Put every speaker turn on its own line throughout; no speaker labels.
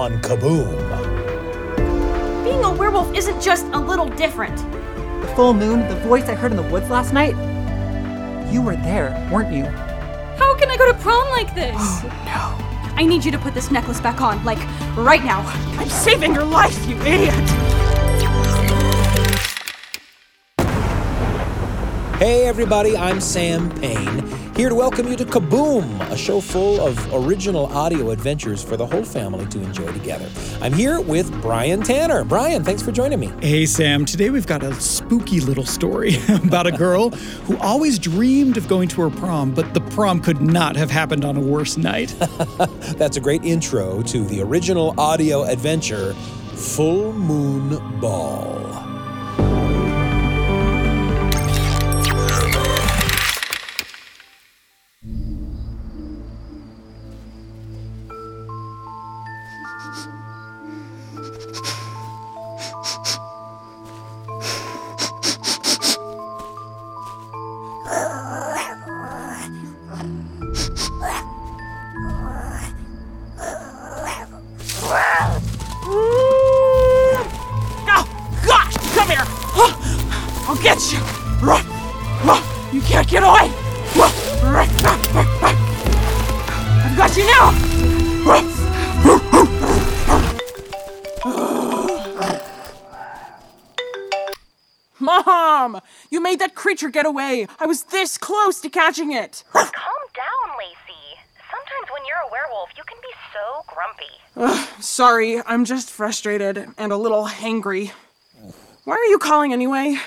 on Kaboom.
Being a werewolf isn't just a little different.
The full moon, the voice I heard in the woods last night. You were there, weren't you?
How can I go to prom like this?
Oh, no.
I need you to put this necklace back on, like right now. I'm saving your life, you idiot!
Hey everybody, I'm Sam Payne, here to welcome you to Kaboom, a show full of original audio adventures for the whole family to enjoy together. I'm here with Brian Tanner. Brian, thanks for joining me.
Hey Sam, today we've got a spooky little story about a girl who always dreamed of going to her prom, but the prom could not have happened on a worse night.
That's a great intro to the original audio adventure, Full Moon Ball.
You can't get away! I've got you now! Mom! You made that creature get away! I was this close to catching it!
Calm down, Lacy. Sometimes when you're a werewolf, you can be so grumpy.
Sorry, I'm just frustrated and a little hangry. Why are you calling anyway?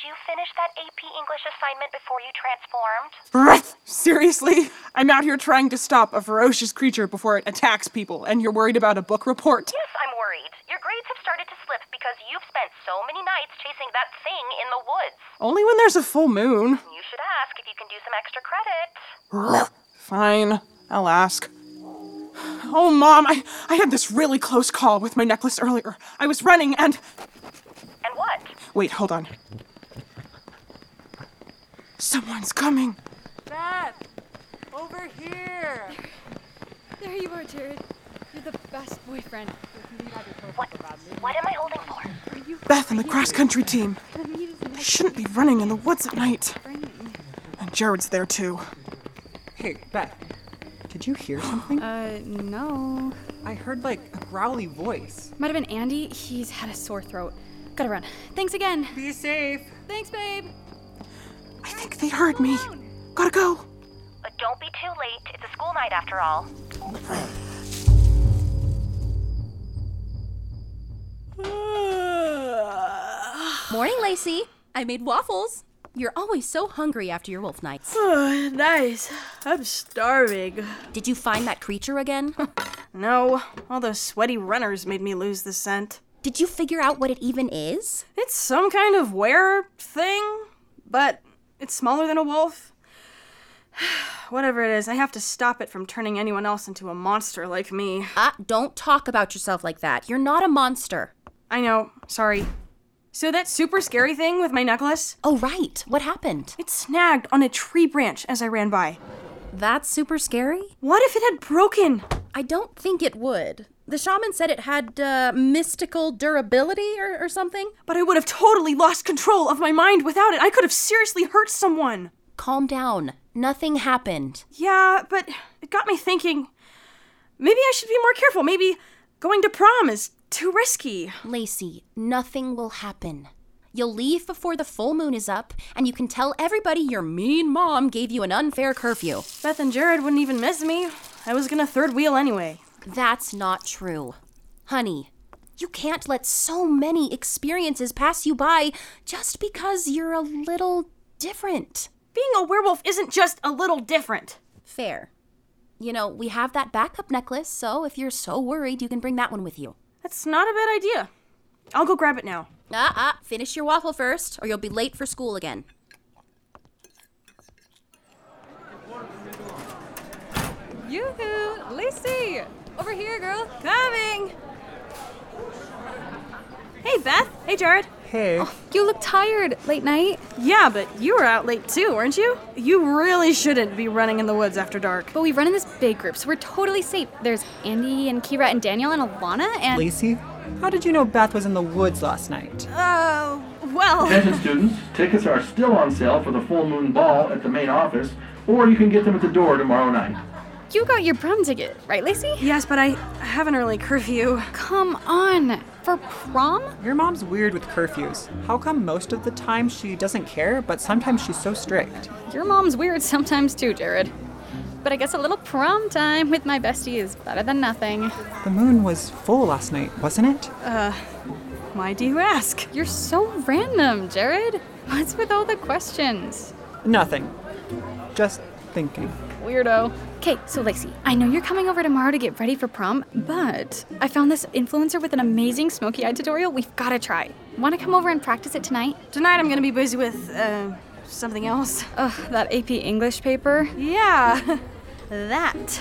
Did you finish that AP English assignment before you transformed?
Breath! Seriously? I'm out here trying to stop a ferocious creature before it attacks people, and you're worried about a book report?
Yes, I'm worried. Your grades have started to slip because you've spent so many nights chasing that thing in the woods.
Only when there's a full moon.
You should ask if you can do some extra credit.
Fine, I'll ask. Oh, Mom, I, I had this really close call with my necklace earlier. I was running and.
And what?
Wait, hold on. Someone's coming.
Beth! Over here!
There you are, Jared. You're the best boyfriend.
What? What am I holding for?
Beth and the cross country team. They shouldn't be running in the woods at night. And Jared's there too.
Hey, Beth. Did you hear something?
Uh, no.
I heard like a growly voice.
Might have been Andy. He's had a sore throat. Gotta run. Thanks again.
Be safe.
Thanks, babe.
I think they heard me. Gotta go.
But don't be too late. It's a school night after all.
Morning, Lacy. I made waffles. You're always so hungry after your wolf nights.
Oh, nice. I'm starving.
Did you find that creature again?
No, all those sweaty runners made me lose the scent.
Did you figure out what it even is?
It's some kind of were thing, but it's smaller than a wolf. Whatever it is, I have to stop it from turning anyone else into a monster like me.
Ah, don't talk about yourself like that. You're not a monster.
I know, sorry. So that super scary thing with my necklace?
Oh, right. What happened?
It snagged on a tree branch as I ran by.
That's super scary?
What if it had broken?
I don't think it would. The shaman said it had uh, mystical durability or, or something.
But I would have totally lost control of my mind without it. I could have seriously hurt someone.
Calm down. Nothing happened.
Yeah, but it got me thinking maybe I should be more careful. Maybe going to prom is too risky.
Lacy, nothing will happen. You'll leave before the full moon is up, and you can tell everybody your mean mom gave you an unfair curfew.
Beth and Jared wouldn't even miss me. I was gonna third wheel anyway.
That's not true. Honey, you can't let so many experiences pass you by just because you're a little different.
Being a werewolf isn't just a little different.
Fair. You know, we have that backup necklace, so if you're so worried, you can bring that one with you.
That's not a bad idea. I'll go grab it now.
Ah, ah, finish your waffle first, or you'll be late for school again.
Yoo-hoo! Lacy! Over here, girl!
Coming! Hey, Beth. Hey, Jared.
okay.
You look tired. Late night?
Yeah, but you were out late too, weren't you? You really shouldn't be running in the woods after dark.
But we run in this big group, so we're totally safe. There's Andy and Kira and Daniel and Alana and.
Lacy, how did you know Beth was in the woods last night?
Uh, well.
Attention students, tickets are still on sale for the full moon ball at the main office, or you can get them at the door tomorrow night.
You got your prom ticket, right, Lacy?
Yes, but I have an early curfew.
Come on. For prom?
Your mom's weird with curfews. How come most of the time she doesn't care, but sometimes she's so strict?
Your mom's weird sometimes too, Jared. But I guess a little prom time with my bestie is better than nothing.
The moon was full last night, wasn't it?
Uh, why do you ask?
You're so random, Jared. What's with all the questions?
Nothing. Just thinking.
Weirdo. Okay, so Lacy, I know you're coming over tomorrow to get ready for prom, but I found this influencer with an amazing smoky eye tutorial we've gotta try. Wanna come over and practice it tonight?
Tonight I'm gonna be busy with, uh, something else.
Ugh, that AP English paper.
Yeah, that.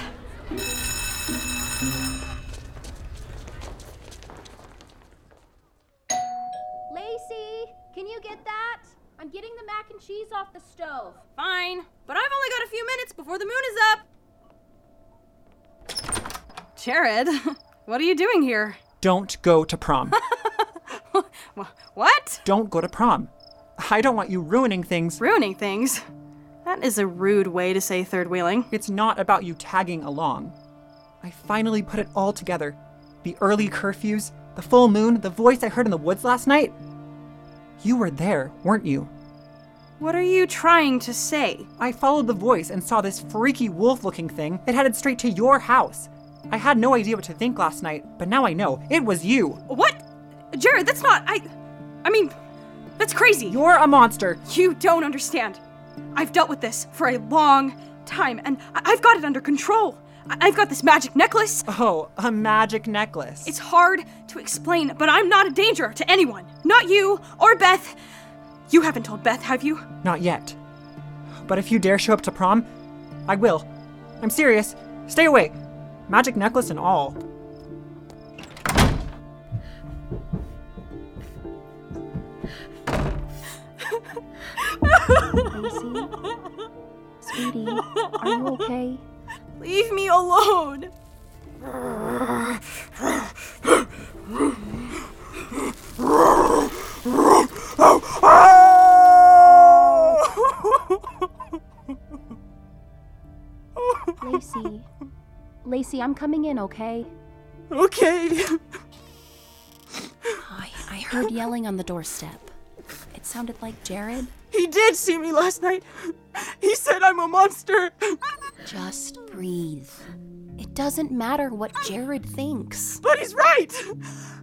Lacy, can you get that? I'm getting the mac and cheese off the stove.
Fine, but I've only got a few minutes before the moon is up. Jared, what are you doing here?
Don't go to prom.
What?
Don't go to prom. I don't want you ruining things.
Ruining things? That is a rude way to say third wheeling.
It's not about you tagging along. I finally put it all together. The early curfews, the full moon, the voice I heard in the woods last night. You were there, weren't you?
What are you trying to say?
I followed the voice and saw this freaky wolf looking thing that headed straight to your house. I had no idea what to think last night, but now I know. It was you.
What? Jared, that's not. I. I mean, that's crazy.
You're a monster.
You don't understand. I've dealt with this for a long time, and I- I've got it under control. I- I've got this magic necklace.
Oh, a magic necklace.
It's hard to explain, but I'm not a danger to anyone. Not you or Beth. You haven't told Beth, have you?
Not yet. But if you dare show up to prom, I will. I'm serious. Stay away. Magic necklace and all.
Lacy? Sweetie, are you okay?
Leave me alone.
Lacy, I'm coming in, okay?
Okay.
I, I heard yelling on the doorstep. It sounded like Jared.
He did see me last night. He said I'm a monster.
Just breathe. It doesn't matter what Jared thinks.
But he's right.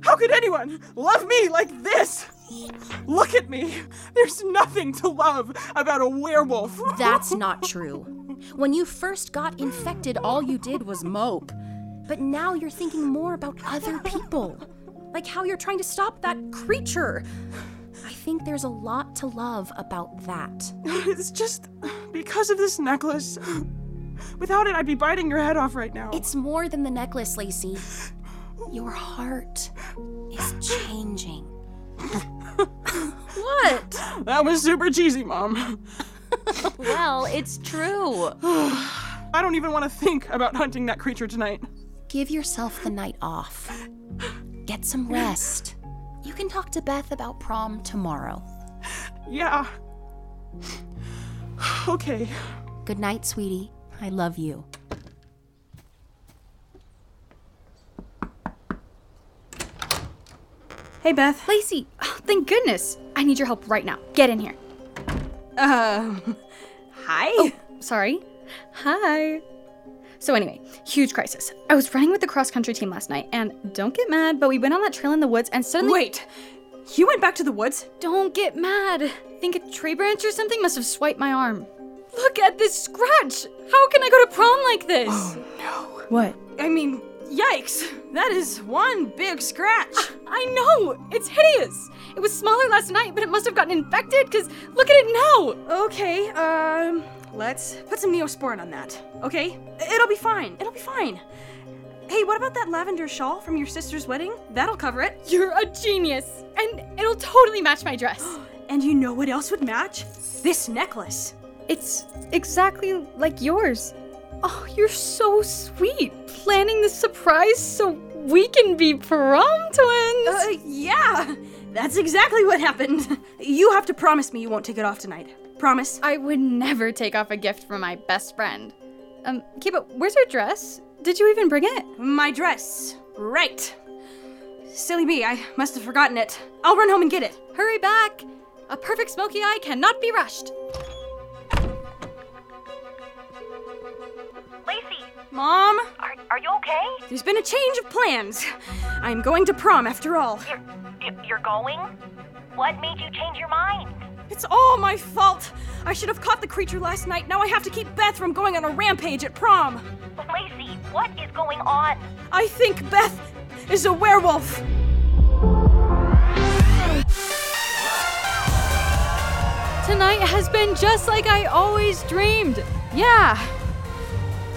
How could anyone love me like this? Look at me. There's nothing to love about a werewolf.
That's not true. When you first got infected, all you did was mope. But now you're thinking more about other people. Like how you're trying to stop that creature. I think there's a lot to love about that.
It's just because of this necklace. Without it, I'd be biting your head off right now.
It's more than the necklace, Lacy. Your heart is changing.
What? That was super cheesy, Mom.
Well, it's true.
I don't even want to think about hunting that creature tonight.
Give yourself the night off. Get some rest. You can talk to Beth about prom tomorrow.
Yeah. Okay.
Good night, sweetie. I love you.
Hey, Beth.
Lacy, thank goodness. I need your help right now. Get in here.
Um. Hi.
Oh, sorry. Hi. So, anyway, huge crisis. I was running with the cross country team last night, and don't get mad, but we went on that trail in the woods and suddenly.
Wait. You went back to the woods?
Don't get mad. Think a tree branch or something must have swiped my arm. Look at this scratch. How can I go to prom like this?
Oh no. What? I mean, yikes. That is one big scratch.
I know. It's hideous. It was smaller last night, but it must have gotten infected because look at it now.
Okay, um, let's put some neosporin on that, okay? It'll be fine. It'll be fine. Hey, what about that lavender shawl from your sister's wedding? That'll cover it.
You're a genius, and it'll totally match my dress.
And you know what else would match? This necklace.
It's exactly like yours. Oh, you're so sweet. Planning the surprise so we can be prom twins.
Uh, yeah, that's exactly what happened. You have to promise me you won't take it off tonight. Promise?
I would never take off a gift from my best friend. Um, but where's your dress? Did you even bring it?
My dress. Right. Silly me, I must have forgotten it. I'll run home and get it.
Hurry back! A perfect smoky eye cannot be rushed.
Mom,
are, are you okay?
there's been a change of plans. I'm going to prom after all.
You're, you- you're going? What made you change your mind?
It's all my fault. I should have caught the creature last night. Now I have to keep Beth from going on a rampage at prom.
Lacy, what is going on?
I think Beth is a werewolf.
Tonight has been just like I always dreamed. Yeah.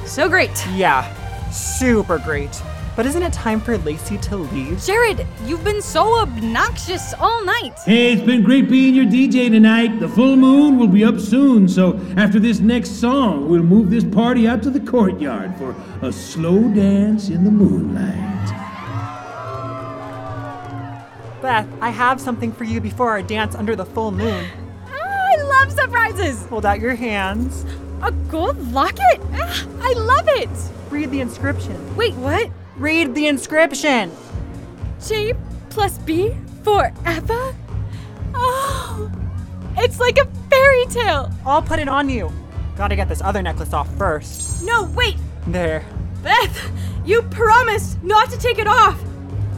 So great.
Yeah, super great. But isn't it time for Lacy to leave?
Jared, you've been so obnoxious all night.
Hey, it's been great being your DJ tonight. The full moon will be up soon, so after this next song, we'll move this party out to the courtyard for a slow dance in the moonlight.
Beth, I have something for you before our dance under the full moon.
Ah, I love surprises.
Hold out your hands.
A gold locket? Ah, I love it.
Read the inscription.
Wait, what?
Read the inscription.
J plus B forever? Oh, it's like a fairy tale.
I'll put it on you. Gotta get this other necklace off first.
No, wait.
There.
Beth, you promised not to take it off.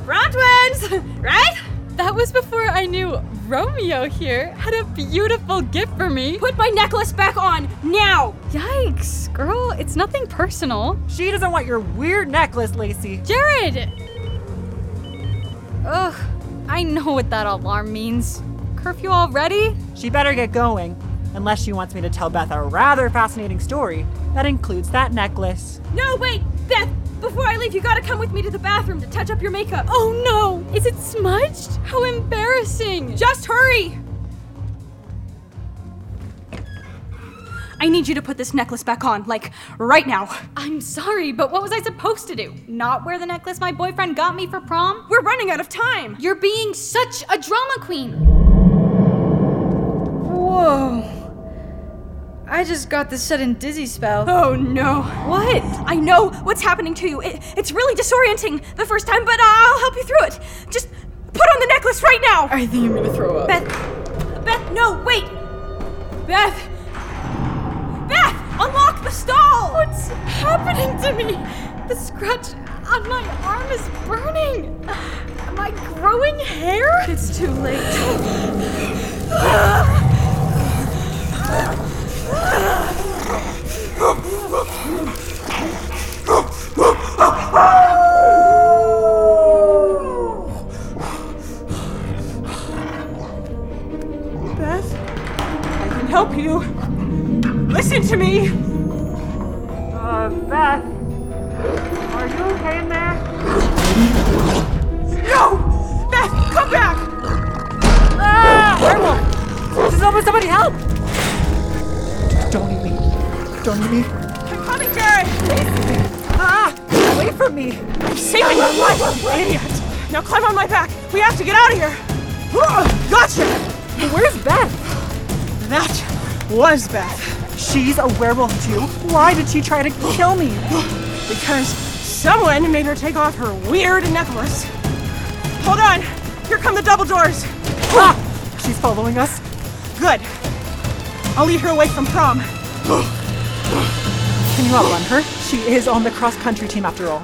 Prom twins, right?
That was before I knew Romeo here had a beautiful gift for me.
Put my necklace back on now.
Yikes, girl, it's nothing personal.
She doesn't want your weird necklace, Lacy.
Jared! Ugh, I know what that alarm means. Curfew already?
She better get going, unless she wants me to tell Beth a rather fascinating story that includes that necklace.
No, wait, Beth. Before I leave, you gotta come with me to the bathroom to touch up your makeup.
Oh no! Is it smudged? How embarrassing!
Just hurry! I need you to put this necklace back on, like right now.
I'm sorry, but what was I supposed to do? Not wear the necklace my boyfriend got me for prom?
We're running out of time.
You're being such a drama queen!
Whoa.
I just got this sudden dizzy spell.
Oh no.
What?
I know what's happening to you. It, it's really disorienting the first time, but I'll help you through it. Just put on the necklace right now.
I think I'm gonna throw up.
Beth. Beth, no, wait. Beth. Beth, unlock the stall.
What's happening to me? The scratch on my arm is burning. Am I growing hair?
It's too late. Beth, I can help you. Listen to me.
Uh, Beth. Are you okay in me.
I'm coming, Jared!
Ah! Get away from me!
I'm saving your life, idiot! Now climb on my back. We have to get out of here. Ah, Gotcha!
Where's Beth?
That was Beth.
She's a werewolf too. Why did she try to kill me?
Because someone made her take off her weird necklace. Hold on. Here come the double doors.
Ah! She's following us.
Good. I'll lead her away from prom.
Can you outrun her? She is on the cross country team after all.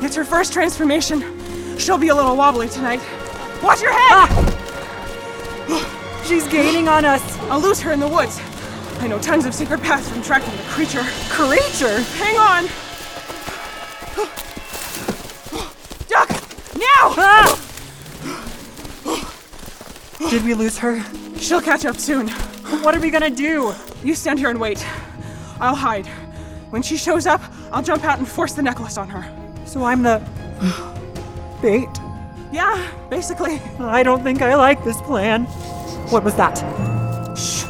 It's her first transformation. She'll be a little wobbly tonight. Watch your head!
She's gaining on us.
I'll lose her in the woods. I know tons of secret paths from tracking the creature.
Creature?
Hang on! Duck! Now!
Ah! Did we lose her?
She'll catch up soon.
What are we gonna do?
You stand here and wait. I'll hide. When she shows up, I'll jump out and force the necklace on her.
So I'm the bait.
Yeah, basically.
I don't think I like this plan. What was that? Shh.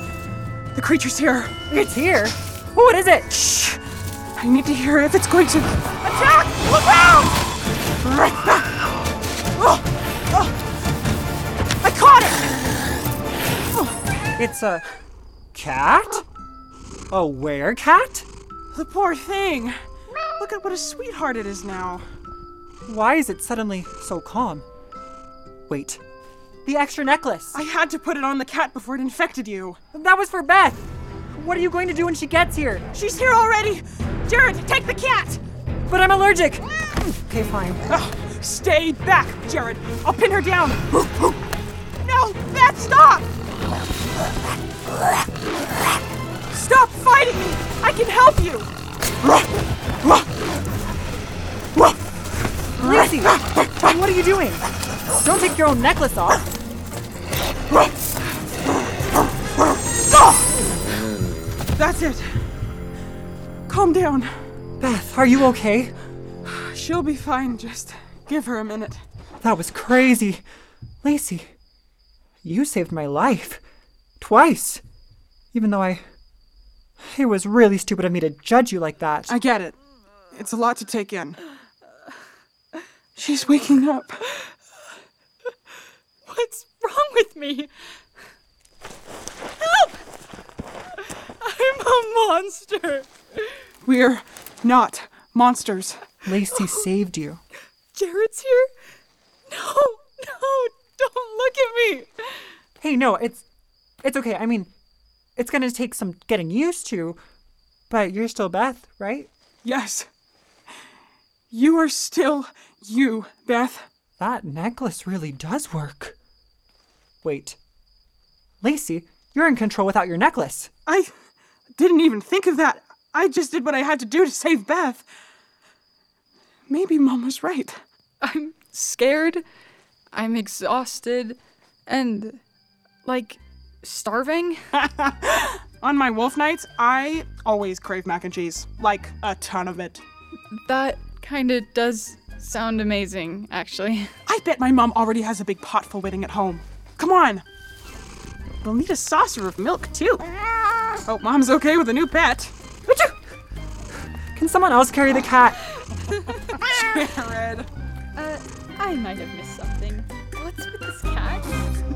The creature's here.
It's here. What is it?
Shh. I need to hear if it's going to attack. Look out! Oh, oh. I caught it. Oh.
It's a cat? A werecat?
The poor thing. Look at what a sweetheart it is now.
Why is it suddenly so calm? Wait, the extra necklace.
I had to put it on the cat before it infected you.
That was for Beth. What are you going to do when she gets here?
She's here already. Jared, take the cat.
But I'm allergic. Okay, fine.
Oh, stay back, Jared. I'll pin her down. No, Beth, stop! Stop fighting me! I can help you!
Lacy, what are you doing? Don't take your own necklace off.
That's it. Calm down.
Beth, are you okay?
She'll be fine. Just give her a minute.
That was crazy. Lacy, you saved my life. Twice. Even though I. It was really stupid of me to judge you like that.
I get it. It's a lot to take in. She's waking up.
What's wrong with me? Help! I'm a monster.
We're not monsters.
Lacy saved you.
Jared's here? No, no, don't look at me.
Hey, no, it's it's okay. I mean, it's gonna take some getting used to, but you're still Beth, right?
Yes. You are still you, Beth.
That necklace really does work. Wait. Lacy, you're in control without your necklace.
I didn't even think of that. I just did what I had to do to save Beth. Maybe Mom was right.
I'm scared. I'm exhausted. And, like, starving.
On my wolf nights, I always crave mac and cheese. Like, a ton of it.
That kind of does sound amazing, actually.
I bet my mom already has a big pot for waiting at home. Come on. We'll need a saucer of milk, too. Oh, mom's okay with a new pet.
Can someone else carry the cat?
Jared.
Uh, I might have missed something. What's with this cat?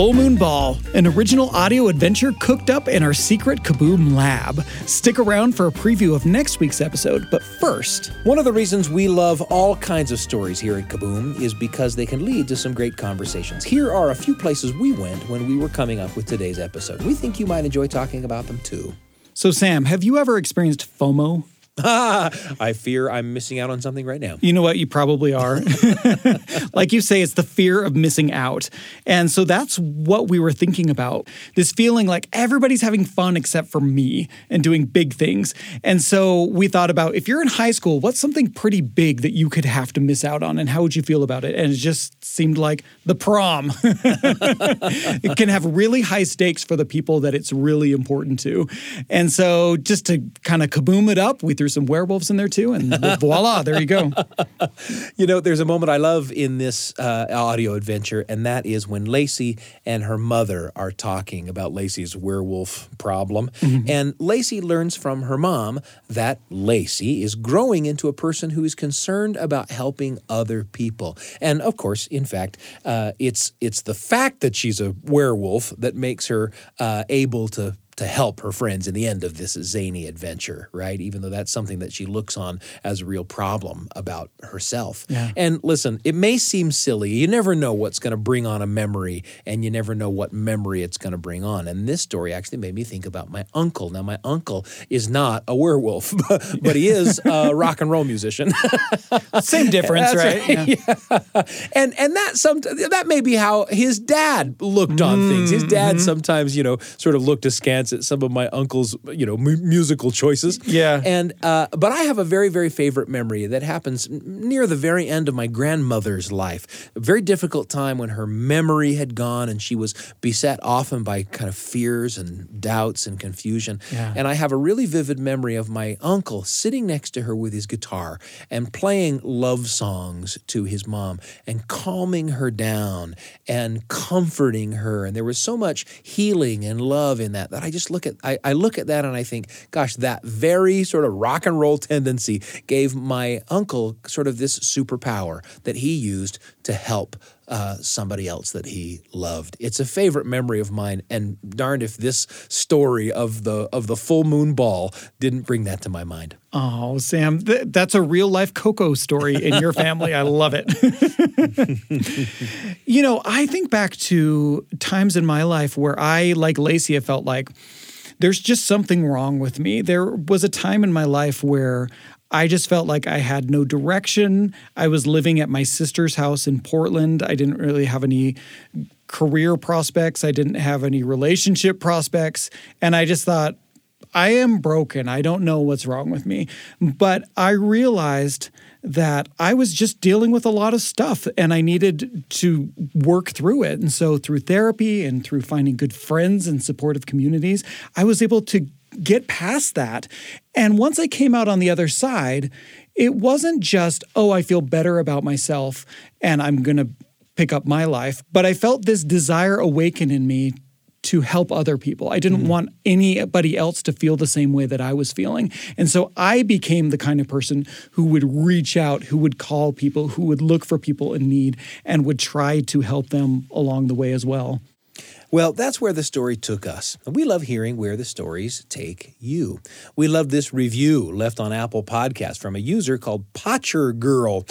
Full Moon Ball, an original audio adventure cooked up in our secret Kaboom lab. Stick around for a preview of next week's episode, but first,
One of the reasons we love all kinds of stories here at Kaboom is because they can lead to some great conversations. Here are a few places we went when we were coming up with today's episode. We think you might enjoy talking about them too.
so Sam, have you ever experienced FOMO?
I fear I'm missing out on something right now.
You know what? You probably are. like you say, it's the fear of missing out. And so that's what we were thinking about this feeling like everybody's having fun except for me and doing big things. And so we thought about if you're in high school, what's something pretty big that you could have to miss out on? And how would you feel about it? And it just seemed like the prom. it can have really high stakes for the people that it's really important to. And so just to kind of kaboom it up, we threw some werewolves in there too. And voila, there you go.
You know, there's a moment I love in this uh, audio adventure, and that is when Lacy and her mother are talking about Lacy's werewolf problem. And Lacy learns from her mom that Lacy is growing into a person who is concerned about helping other people. And of course, in fact, uh, it's it's the fact that she's a werewolf that makes her uh, able to to help her friends in the end of this zany adventure, right? Even though that's something that she looks on as a real problem about herself.
Yeah.
And listen, it may seem silly. You never know what's going to bring on a memory, and you never know what memory it's going to bring on. And this story actually made me think about my uncle. Now, my uncle is not a werewolf, but he is a rock and roll musician.
Same difference, right?
right. Yeah. And and that some that may be how his dad looked on things. His dad mm-hmm. sometimes, you know, sort of looked askance glance at some of my uncle's, you know, mu- musical choices.
Yeah.
And uh, but I have a very very favorite memory that happens near the very end of my grandmother's life. A very difficult time when her memory had gone and she was beset often by kind of fears and doubts and confusion.
Yeah.
And I have a really vivid memory of my uncle sitting next to her with his guitar and playing love songs to his mom and calming her down and comforting her. And there was so much healing and love in that that I just look at I, I look at that and I think, gosh, that very sort of rock and roll tendency gave my uncle sort of this superpower that he used to help uh, somebody else that he loved. It's a favorite memory of mine, and darned if this story of the of the full moon ball didn't bring that to my mind.
Oh, Sam, th- that's a real life Coco story in your family. I love it. you know, I think back to times in my life where I, like Lacy, felt like there's just something wrong with me. There was a time in my life where I just felt like I had no direction. I was living at my sister's house in Portland. I didn't really have any career prospects, I didn't have any relationship prospects. And I just thought, I am broken. I don't know what's wrong with me. But I realized that I was just dealing with a lot of stuff and I needed to work through it. And so, through therapy and through finding good friends and supportive communities, I was able to get past that. And once I came out on the other side, it wasn't just, oh, I feel better about myself and I'm going to pick up my life, but I felt this desire awaken in me to help other people. I didn't mm-hmm. want anybody else to feel the same way that I was feeling. And so I became the kind of person who would reach out, who would call people, who would look for people in need and would try to help them along the way as well.
Well, that's where the story took us. And we love hearing where the stories take you. We love this review left on Apple Podcast from a user called Potcher Girl.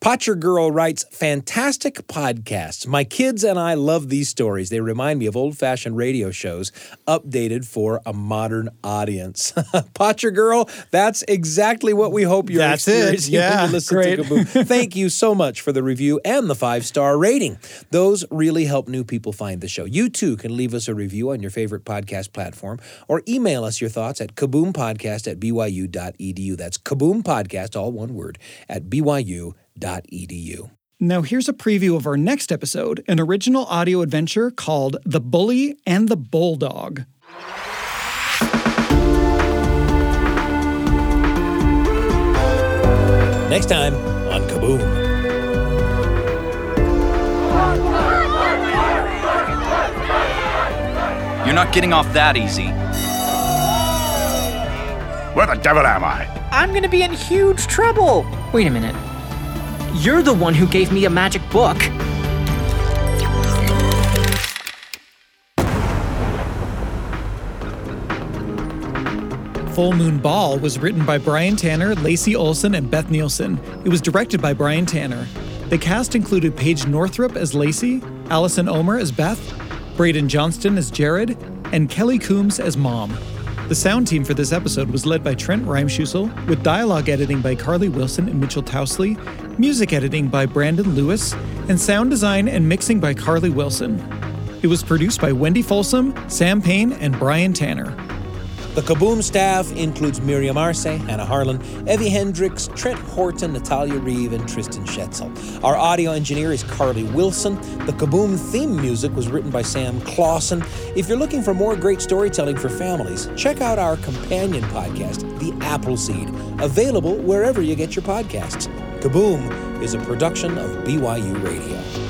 Potcher Girl writes, Fantastic podcasts. My kids and I love these stories. They remind me of old fashioned radio shows updated for a modern audience. Potcher Girl, that's exactly what we hope you're
That's it.
experiencing when
Yeah, great.
Thank you so much for the review and the five star rating. Those really help new people find the show. You too can leave us a review on your favorite podcast platform or email us your thoughts at kaboompodcast at byu.edu. That's Kaboom Podcast, all one word, at byu.edu.
Now, here's a preview of our next episode an original audio adventure called The Bully and the Bulldog.
Next time on Kaboom.
You're not getting off that easy.
Where the devil am I?
I'm gonna be in huge trouble. Wait a minute. You're the one who gave me a magic book.
Full Moon Ball was written by Brian Tanner, Lacy Olsen, and Beth Nielsen. It was directed by Brian Tanner. The cast included Paige Northrup as Lacy, Allison Omer as Beth, Braden Johnson as Jared, and Kelly Coombs as Mom. The sound team for this episode was led by Trent Reimschussel, with dialogue editing by Carly Wilson and Mitchell Tousley, music editing by Brandon Lewis, and sound design and mixing by Carly Wilson. It was produced by Wendy Folsom, Sam Payne, and Brian Tanner.
The Kaboom staff includes Miriam Arce, Hannah Harlan, Evie Hendricks, Trent Horton, Natalia Reeve, and Tristan Schetzel. Our audio engineer is Carly Wilson. The Kaboom theme music was written by Sam Clausen. If you're looking for more great storytelling for families, check out our companion podcast, The Appleseed, available wherever you get your podcasts. Kaboom is a production of BYU Radio.